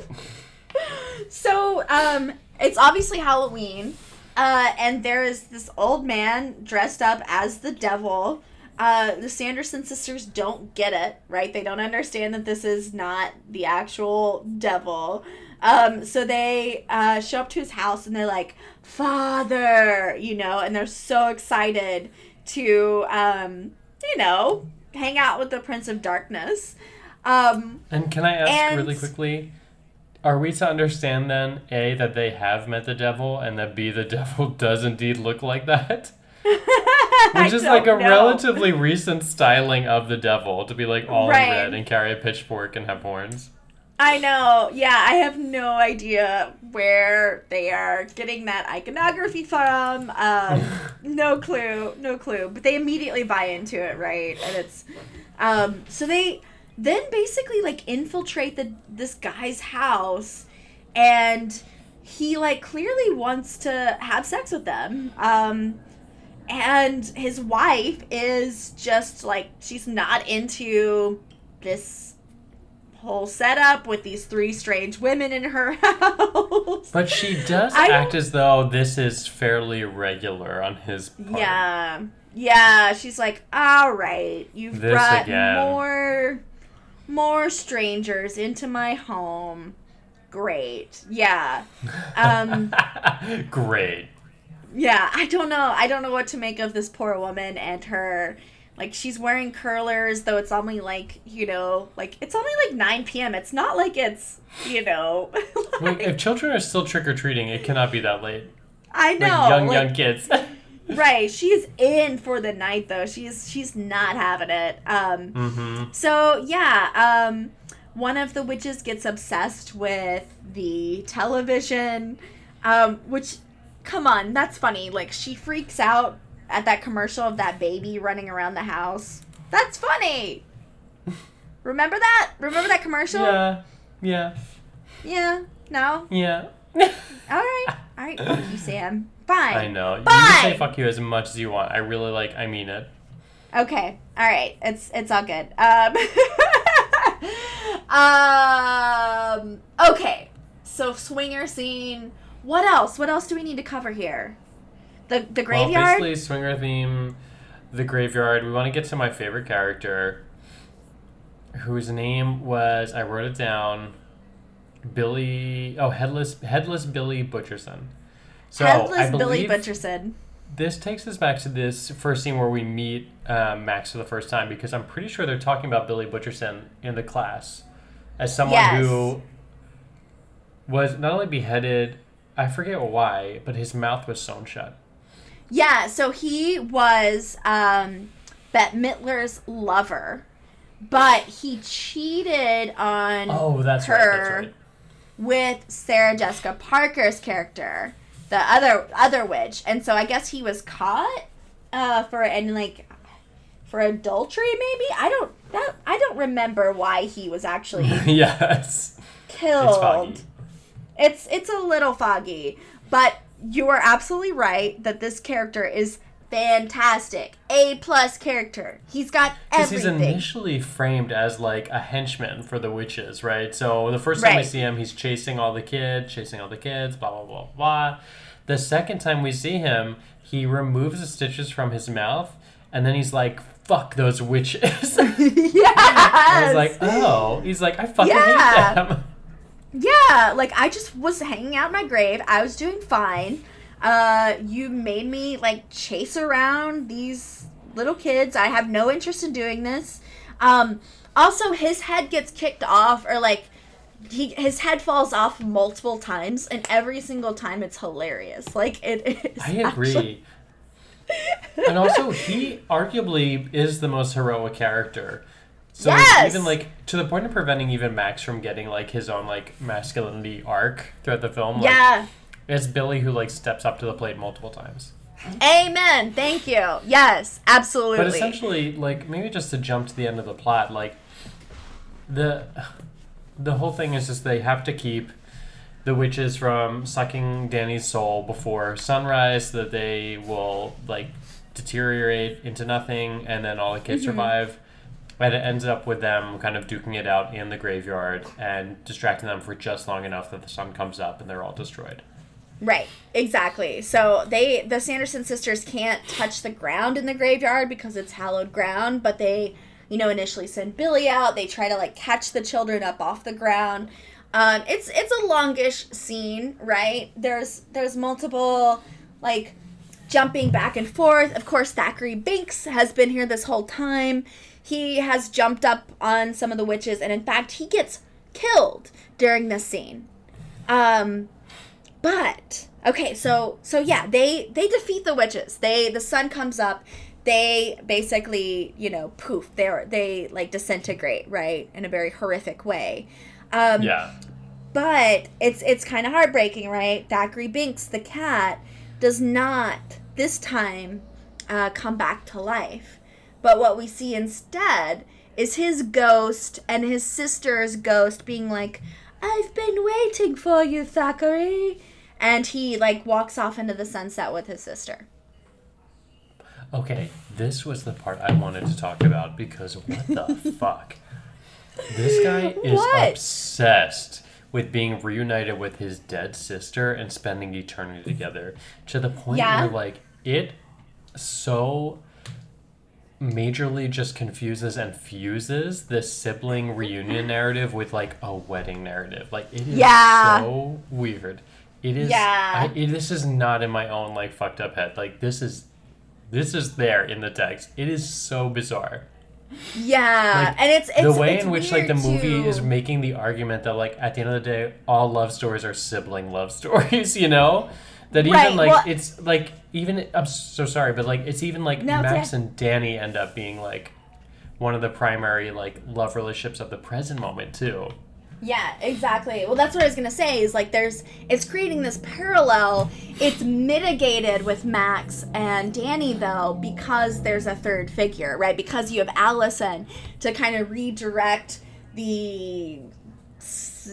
So, um, it's obviously Halloween, uh, and there is this old man dressed up as the devil. Uh, the Sanderson sisters don't get it, right? They don't understand that this is not the actual devil. Um, so they uh, show up to his house and they're like, Father, you know, and they're so excited to, um, you know, hang out with the Prince of Darkness. Um, And can I ask And- really quickly? Are we to understand then, A, that they have met the devil, and that B, the devil does indeed look like that? Which is like a know. relatively recent styling of the devil to be like all Right. in red and carry a pitchfork and have horns. I know. Yeah, I have no idea where they are getting that iconography from. Um, no clue. No clue. But they immediately buy into it, right? And it's um, so they then basically like infiltrate the this guy's house, and he like clearly wants to have sex with them. Um, and his wife is just like she's not into this whole setup with these three strange women in her house. But she does I act as though this is fairly regular on his part. yeah. Yeah, she's like, "All right, you've This brought again. more more strangers into my home. Great. Yeah. Um Great. Yeah, I don't know. I don't know what to make of this poor woman and her Like she's wearing curlers, though it's only like you know, like it's only like nine p.m. It's not like it's you know. Like, if children are still trick or treating, it cannot be that late. I know, Like young, like- young kids. right? She's in for the night though. She's she's not having it. Um, mm-hmm. So yeah, um, one of the witches gets obsessed with the television, um, which, come on, that's funny. Like she freaks out at that commercial of that baby running around the house. That's funny. Remember that? Remember that commercial? Yeah. Yeah. Yeah. No. Yeah. All right. All right. Fuck you, Sam. Fine. I know. You can say fuck you as much as you want. I really like I mean it. Okay. All right. It's it's all good. Um, um okay. So swinger scene. What else? What else do we need to cover here? The the graveyard. Well, basically swinger theme, the graveyard. We want to get to my favorite character, whose name was I wrote it down. Billy. Oh, headless headless Billy Butcherson. So Headless Billy Butcherson. this takes us back to this first scene where we meet um, Max for the first time because I'm pretty sure they're talking about Billy Butcherson in the class as someone Yes. who was not only beheaded. I forget why, but his mouth was sewn shut. Yeah, so he was um Bette Midler's lover, but he cheated on Oh, that's her right. That's right. with Sarah Jessica Parker's character, the other other witch, and so I guess he was caught uh, for and like for adultery. Maybe I don't that I don't remember why he was actually yes. killed. It's. It's a little foggy, but you are absolutely right that this character is fantastic. A plus character. He's got Because he's initially framed as like a henchman for the witches, right? So the first time we see him, he's chasing all the kids, chasing all the kids, blah blah blah blah. The second time we see him, he removes the stitches from his mouth, and then he's like, "Fuck those witches." yeah. I was like, "Oh," he's like, "I fucking Yeah. hate them." Yeah, like I just was hanging out in my grave. I was doing fine. Uh, you made me like chase around these little kids. I have no interest in doing this. Um, also, his head gets kicked off, or like he his head falls off multiple times, and every single time it's hilarious. Like it is. I actually- agree. and also, he arguably is the most heroic character. So Yes! even like to the point of preventing even Max from getting like his own like masculinity arc throughout the film. Like, yeah. it's Billy who like steps up to the plate multiple times. Amen. Thank you. Yes, absolutely. But essentially, like maybe just to jump to the end of the plot, like the the whole thing is just they have to keep the witches from sucking Dani's soul before sunrise, so that they will like deteriorate into nothing, and then all the kids Mhm. survive. And it ends up with them kind of duking it out in the graveyard and distracting them for just long enough that the sun comes up and they're all destroyed. Right, exactly. So they the Sanderson sisters can't touch the ground in the graveyard because it's hallowed ground, but they, you know, initially send Billy out. They try to like catch the children up off the ground. Um, it's it's a longish scene, right? There's there's multiple like jumping back and forth. Of course, Thackery Binx has been here this whole time. He has jumped up on some of the witches, and in fact, he gets killed during this scene. Um, but okay, so so yeah, they they defeat the witches. They the sun comes up. They basically, you know, poof. They they like disintegrate, right, in a very horrific way. Um, Yeah. but it's it's kind of heartbreaking, right? Thackery Binx, the cat, does not this time uh, come back to life. But what we see instead is his ghost and his sister's ghost being like, "I've been waiting for you, Thackery," and he like walks off into the sunset with his sister. Okay, this was the part I wanted to talk about because what the fuck? This guy is What? obsessed with being reunited with his dead sister and spending eternity together to the point Yeah. where like it so majorly just confuses and fuses this sibling reunion narrative with like a wedding narrative. Like it is Yeah. so weird. It is Yeah. I, it, this is not in my own like fucked up head. Like this is this is there in the text. It is so bizarre. Yeah, Like, and it's, it's the way it's in which like the movie is making the argument that like at the end of the day all love stories are sibling love stories you know that even Right, like well- it's like even i'm so sorry but like it's even like No, max and dani end up being like one of the primary like love relationships of the present moment too Yeah, exactly. Well, that's what I was gonna say. Is like there's it's creating this parallel. It's mitigated with Max and Dani though because there's a third figure, right? Because you have Allison to kind of redirect the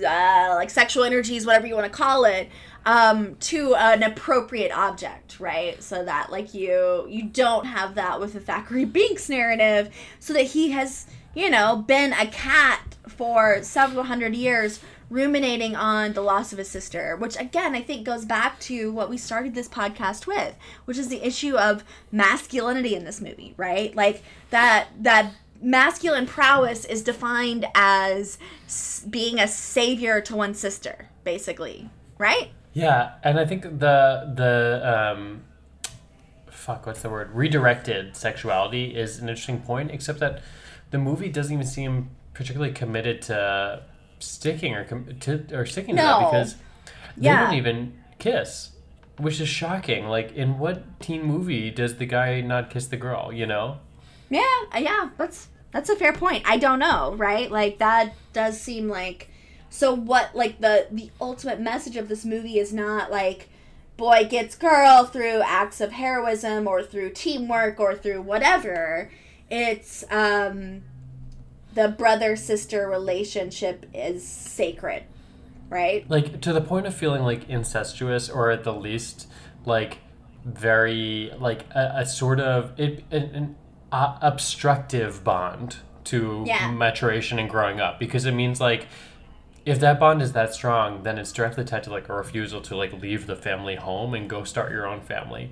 uh, like sexual energies, whatever you want to call it, um, to an appropriate object, right? So that like you you don't have that with the Thackery Binx narrative, so that he has you know been a cat for several hundred years ruminating on the loss of his sister which again i think goes back to what we started this podcast with which is the issue of masculinity in this movie right like that that masculine prowess is defined as being a savior to one's sister basically right yeah and i think the the um fuck what's the word redirected sexuality is an interesting point except that the movie doesn't even seem particularly committed to sticking or com- to or sticking to that No. because they Yeah. don't even kiss which is shocking like in what teen movie does the guy not kiss the girl you know Yeah, yeah, that's that's a fair point. I don't know, right? Like that does seem like so what like the the ultimate message of this movie is not like boy gets girl through acts of heroism or through teamwork or through whatever. It's um the brother sister relationship is sacred, right? like to the point of feeling like incestuous or at the least like very like a, a sort of it, an, an uh, obstructive bond to Yeah. maturation and growing up because it means like if that bond is that strong then it's directly tied to like a refusal to like leave the family home and go start your own family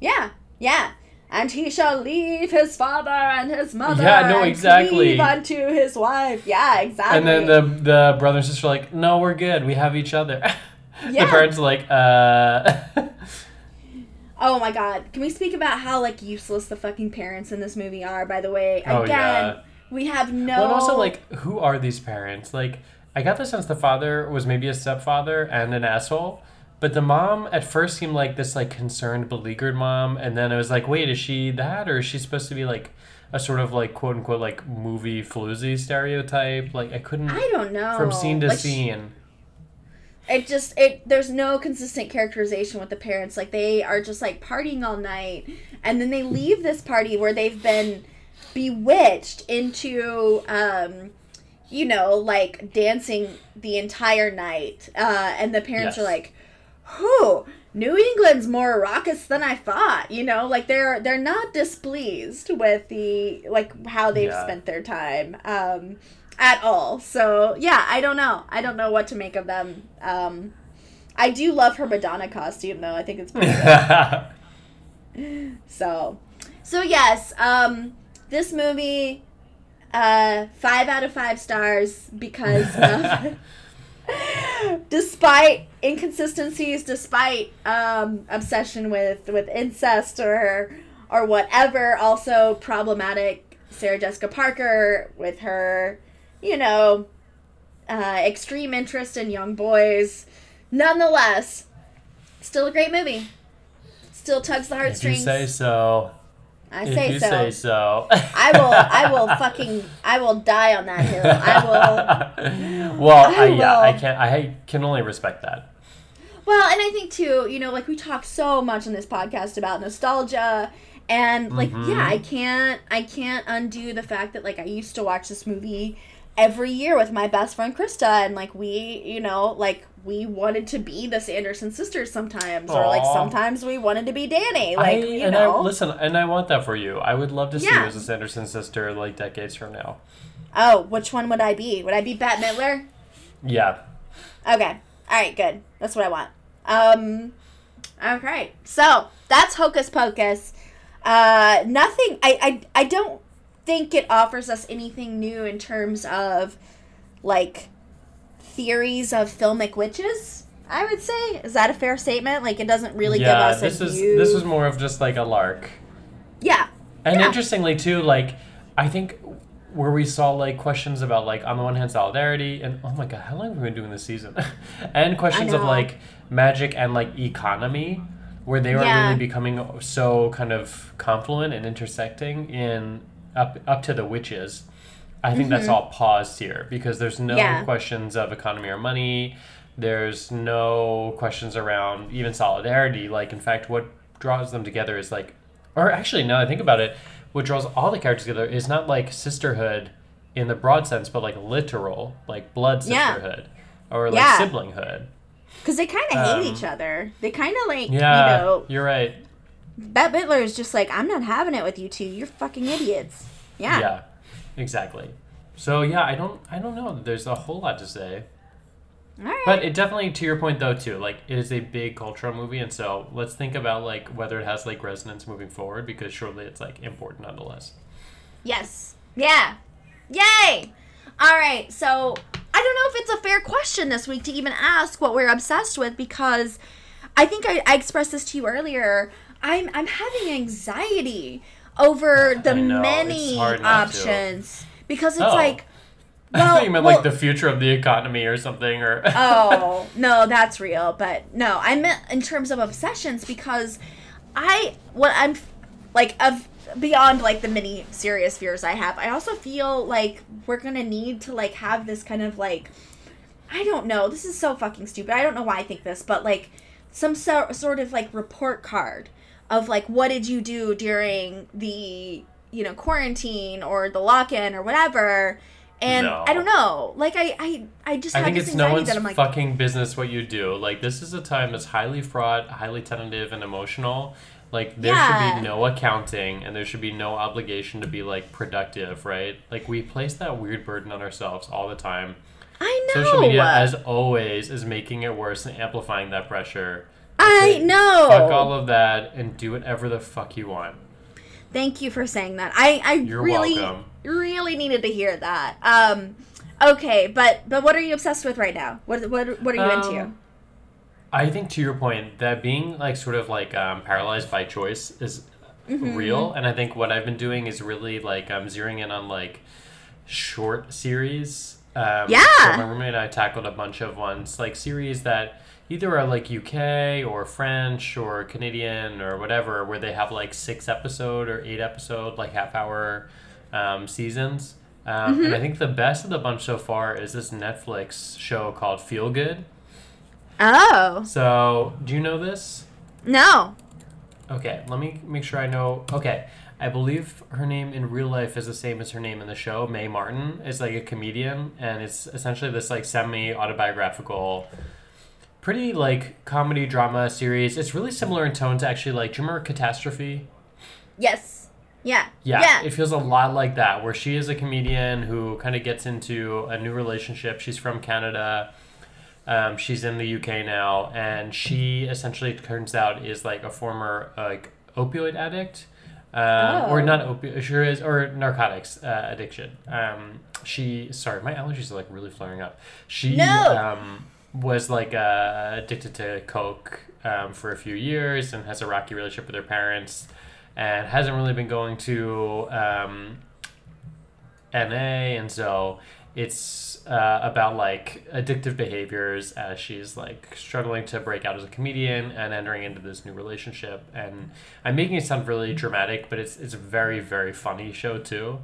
Yeah, yeah. And he shall leave his father and his mother. Yeah, no, and exactly. Cleave unto his wife. Yeah, exactly. and then the the brother and sister are like no we're good we have each other Yeah. the parents are like uh Oh my god. Can we speak about how like useless the fucking parents in this movie are, by the way? Oh, Again, yeah. we have no Well, and also, like, who are these parents? Like, I got the sense the father was maybe a stepfather and an asshole, but the mom at first seemed like this, like, concerned, beleaguered mom, and then I was like, wait, is she that, or is she supposed to be like a sort of like quote unquote like movie floozy stereotype? Like, I couldn't I don't know. from scene to Like, scene. It just it there's no consistent characterization with the parents. Like they are just like partying all night and then they leave this party where they've been bewitched into um you know, like dancing the entire night. Uh and the parents are like, "Who? New England's more raucous than I thought." You know, like they're they're not displeased with the like how they've Yeah. spent their time. Um at all. So yeah, I don't know. I don't know what to make of them. Um, I do love her Madonna costume though. I think it's pretty good. So, so yes, um, this movie, uh, five out of five stars because of, despite inconsistencies, despite um, obsession with with incest or or whatever, also problematic. Sarah Jessica Parker with her, you know, uh, extreme interest in young boys. Nonetheless, still a great movie. Still tugs the if you heartstrings. say so. I if say you so. say so. I will. I will fucking. I will die on that hill. I will. well, I I, yeah, I can't. I can only respect that. Well, and I think too, you know, like we talk so much on this podcast about nostalgia and like Mhm. yeah, I can't I can't undo the fact that like I used to watch this movie every year with my best friend Krista and like we, you know, like we wanted to be the Sanderson sisters sometimes or like sometimes we wanted to be Dani, I, like you and know. I listen, and I want that for you. I would love to see Yeah. you as a Sanderson sister, like decades from now. oh, which one would I be? Would I be Bette Midler? Yeah, Okay. All right, good. That's what I want. Um okay. So, that's Hocus Pocus. Uh nothing I I I don't think it offers us anything new in terms of like theories of filmic witches. I would say is that a fair statement? Like it doesn't really yeah. give us This a is view. this was more of just like a lark. Yeah. And Yeah. interestingly too, like I think where we saw like questions about like on the one hand solidarity and oh my god, how long have we been doing this season? and questions of like magic and like economy, where they were Yeah. really becoming so kind of confluent and intersecting in up up to the witches. I think that's all paused here because there's no Mm-hmm. Yeah. questions of economy or money. There's no questions around even solidarity. Like, in fact, what draws them together is like, or actually, now I think about it, what draws all the characters together is not like sisterhood in the broad sense, but like literal, like blood Yeah. sisterhood or like Yeah. siblinghood. Because they kind of hate Um, each other. They kind of like, Yeah, you know, you're right. Bette Midler is just like, I'm not having it with you two. You're fucking idiots. Yeah. Yeah, exactly. So yeah, I don't, I don't know. There's a whole lot to say. All right. But it definitely, to your point though, too, like it is a big cultural movie, and so let's think about like whether it has like resonance moving forward because surely it's like important nonetheless. Yes. Yeah. Yay! All right. So I don't know if it's a fair question this week to even ask what we're obsessed with because I think I, I expressed this to you earlier. I'm I'm having anxiety over the know, many to. options because it's Oh. like. I Well, thought you meant well- like the future of the economy or something, or oh no that's real but no i meant in terms of obsessions because i what i'm like of beyond like the many serious fears i have i also feel like we're gonna need to like have this kind of like i don't know this is so fucking stupid i don't know why i think this but like some so, sort of like report card of like what did you do during the you know quarantine or the lock-in or whatever and No. i don't know like i i, I just I think it's no one's like fucking business what you do. Like this is a time that's highly fraught, highly tentative, and emotional. Like there Yeah. should be no accounting, and there should be no obligation to be like productive, right? Like we place that weird burden on ourselves all the time. I know. Social media, as always, is making it worse and amplifying that pressure. I know. Fuck all of that and do whatever the fuck you want. Thank you for saying that. I I You're really welcome. really needed to hear that. Um okay, but but what are you obsessed with right now? What what what are you into? Um, I think to your point that being like sort of like um, paralyzed by choice is Mm-hmm. real, and I think what I've been doing is really like I'm zeroing in on like short series. Um, Yeah. So my roommate and I tackled a bunch of ones like series that either are like UK or French or Canadian or whatever, where they have like six episode or eight episode like half hour um, seasons. Um, Mm-hmm. And I think the best of the bunch so far is this Netflix show called Feel Good. Oh. So, do you know this? No. Okay, let me make sure I know. Okay, I believe her name in real life is the same as her name in the show. Mae Martin is like a comedian, and it's essentially this like semi autobiographical, pretty like comedy drama series. It's really similar in tone to actually like. Do you remember Catastrophe? Yes. Yeah. Yeah, Yeah. it feels a lot like that, where she is a comedian who kind of gets into a new relationship. She's from Canada. Um, she's in the UK now, and she essentially turns out is like a former like opioid addict, um, or Oh. not opioid, sure is, or narcotics uh, addiction. Um, she sorry, my allergies are like really flaring up. She No. Was like uh, addicted to coke um, for a few years and has a rocky relationship with her parents and hasn't really been going to um, NA, and so it's uh, about like addictive behaviors as she's like struggling to break out as a comedian and entering into this new relationship. And I'm making it sound really dramatic, but it's it's a very very funny show too.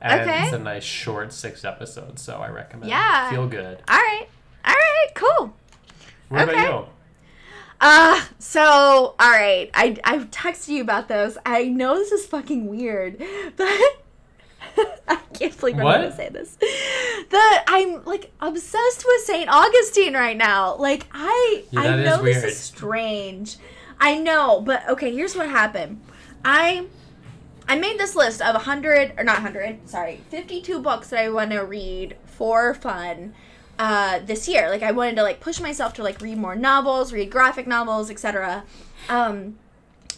And Okay. it's a nice short six episodes, so I recommend. it. Yeah. feel good. All right. All right. Cool. What Okay. about Uh, so, all right. I, I've texted you about those. I know this is fucking weird, but I can't believe I'm What? to say this. That I'm, like, obsessed with St. Augustine right now. Like, I, Yeah, I that is know this is strange. I know, but okay, here's what happened. I I made this list of 100 or not 100, sorry, 52 books that I want to read for fun uh, this year. Like I wanted to like push myself to like read more novels, read graphic novels, etc. Um,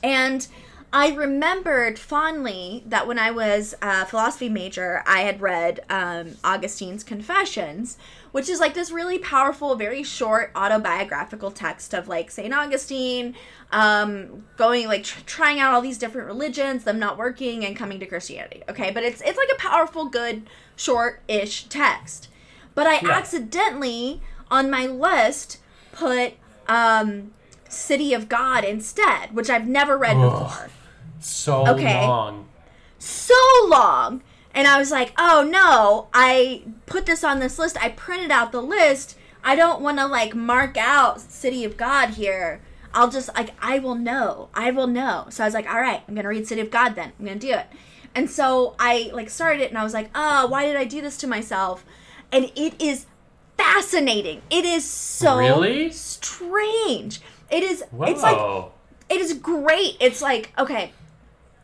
and I remembered fondly that when I was a philosophy major, I had read um, Augustine's Confessions, which is like this really powerful, very short autobiographical text of like St. Augustine um, going like tr- trying out all these different religions, them not working and coming to Christianity. Okay, but it's it's like a powerful, good, short-ish text. But I accidentally on my list put um, City of God instead, which I've never read Ugh. before. So Okay. long. So long. And I was like, oh no, I put this on this list. I printed out the list. I don't want to like mark out City of God here. I'll just like I will know. I will know. So I was like, all right, I'm gonna read City of God then. I'm gonna do it. And so I like started it and I was like, oh, why did I do this to myself? And it is fascinating. It is so Really? strange. It is Whoa. it's like it is great. It's like okay,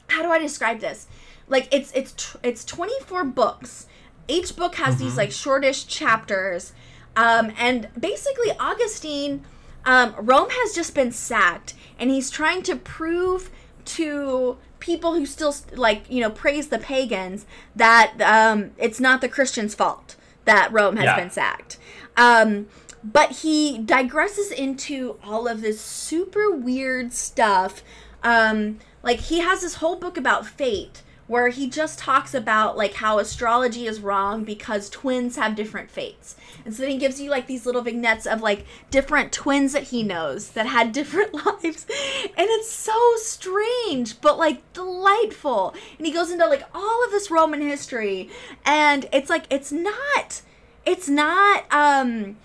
how do I describe this? Like it's it's tw- it's 24 books. Each book has these like shortish chapters. Um, and basically Augustine um, Rome has just been sacked and he's trying to prove to people who still like you know praise the pagans that um, it's not the Christians' fault that Rome has Yeah. been sacked. Um, but he digresses into all of this super weird stuff. Um, like he has this whole book about fate where he just talks about like how astrology is wrong because twins have different fates. And so then he gives you like these little vignettes of like different twins that he knows that had different lives. And it's so strange, but like delightful. And he goes into like all of this Roman history. And it's like it's not it's not um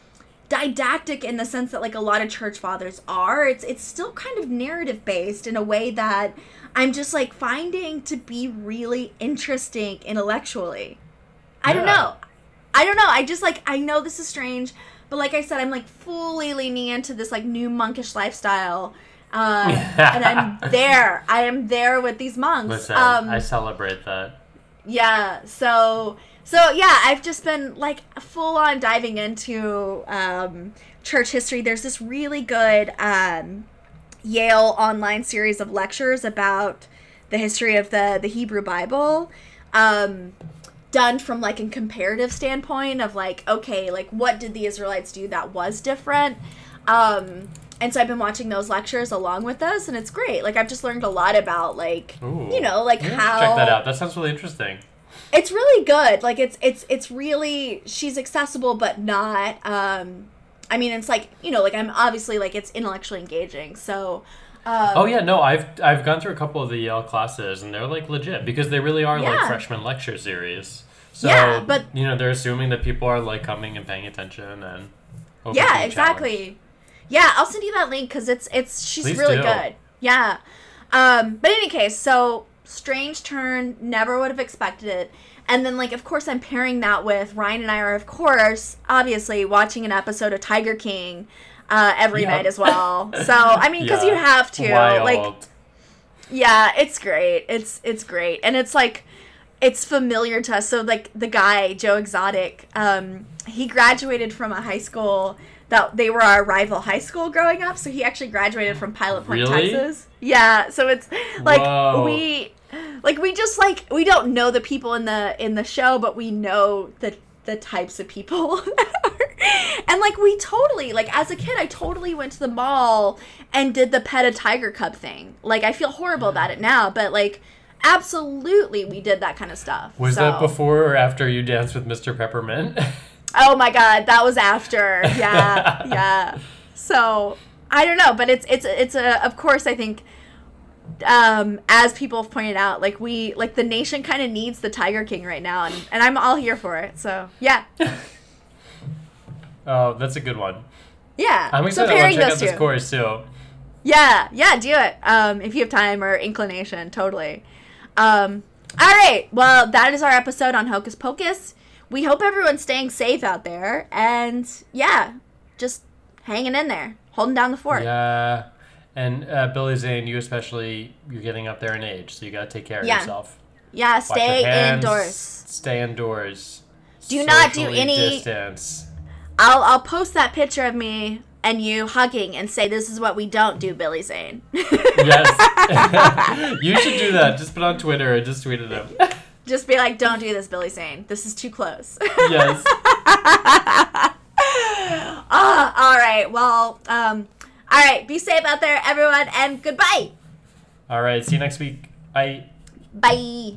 didactic in the sense that like a lot of church fathers are. It's it's still kind of narrative based in a way that i'm just like finding to be really interesting intellectually. I don't know i don't know i just like i know this is strange but like i said i'm like fully leaning into this like new monkish lifestyle uh, and i'm there i am there with these monks Listen, um, I celebrate that. yeah so so yeah i've just been like full on diving into um, church history there's this really good um, yale online series of lectures about the history of the the hebrew bible um, done from like a comparative standpoint of like okay like what did the israelites do that was different um, and so i've been watching those lectures along with us and it's great like i've just learned a lot about like Ooh. you know like Yeah, how check that out. That sounds really interesting. it's really good like it's it's it's really she's accessible but not um i mean it's like you know like i'm obviously like it's intellectually engaging so um, Oh yeah, no, I've I've gone through a couple of the Yale classes and they're like legit because they really are like freshman lecture series. So Yeah, but- you know they're assuming that people are like coming and paying attention and yeah exactly yeah i'll send you that link because it's it's she's Please really do. good yeah um but in any case so strange turn never would have expected it and then like of course i'm pairing that with ryan and i are of course obviously watching an episode of tiger king uh, every Yep. night as well so i mean because Yeah. you have to Wild. like Yeah, it's great. It's it's great, and it's like it's familiar to us. So like the guy Joe Exotic, um, he graduated from a high school that they were our rival high school growing up. So he actually graduated from Pilot Point, Really? Texas. Yeah, so it's like Whoa. we like we just like we don't know the people in the in the show, but we know the the types of people. and like we totally like as a kid I totally went to the mall and did the pet a tiger cub thing. Like I feel horrible about it now, but like absolutely we did that kind of stuff. Was So- that before or after you danced with Mr. Peppermint? Oh my god, that was after. Yeah, yeah. So I don't know, but it's it's it's a of course I think um as people have pointed out like we like the nation kind of needs the tiger king right now and, and i'm all here for it so yeah oh, that's a good one. yeah I'm so excited to pairing check out this course too. yeah yeah do it um if you have time or inclination totally um all right well that is our episode on hocus pocus we hope everyone's staying safe out there and yeah just hanging in there holding down the fort Yeah. And uh, Billy Zane, you especially, you're getting up there in age, so you gotta take care of Yeah. yourself. Yeah, Wash stay hands, indoors. Stay indoors. Do not do any- distance. I'll I'll post that picture of me and you hugging and say this is what we don't do, Billy Zane. Yes. you should do that. Just put on Twitter and just tweet at him. Just be like, don't do this, Billy Zane. This is too close. yes. right. Well, um, all right. Be safe out there, everyone, and goodbye. All right. See you next week. Bye. Bye.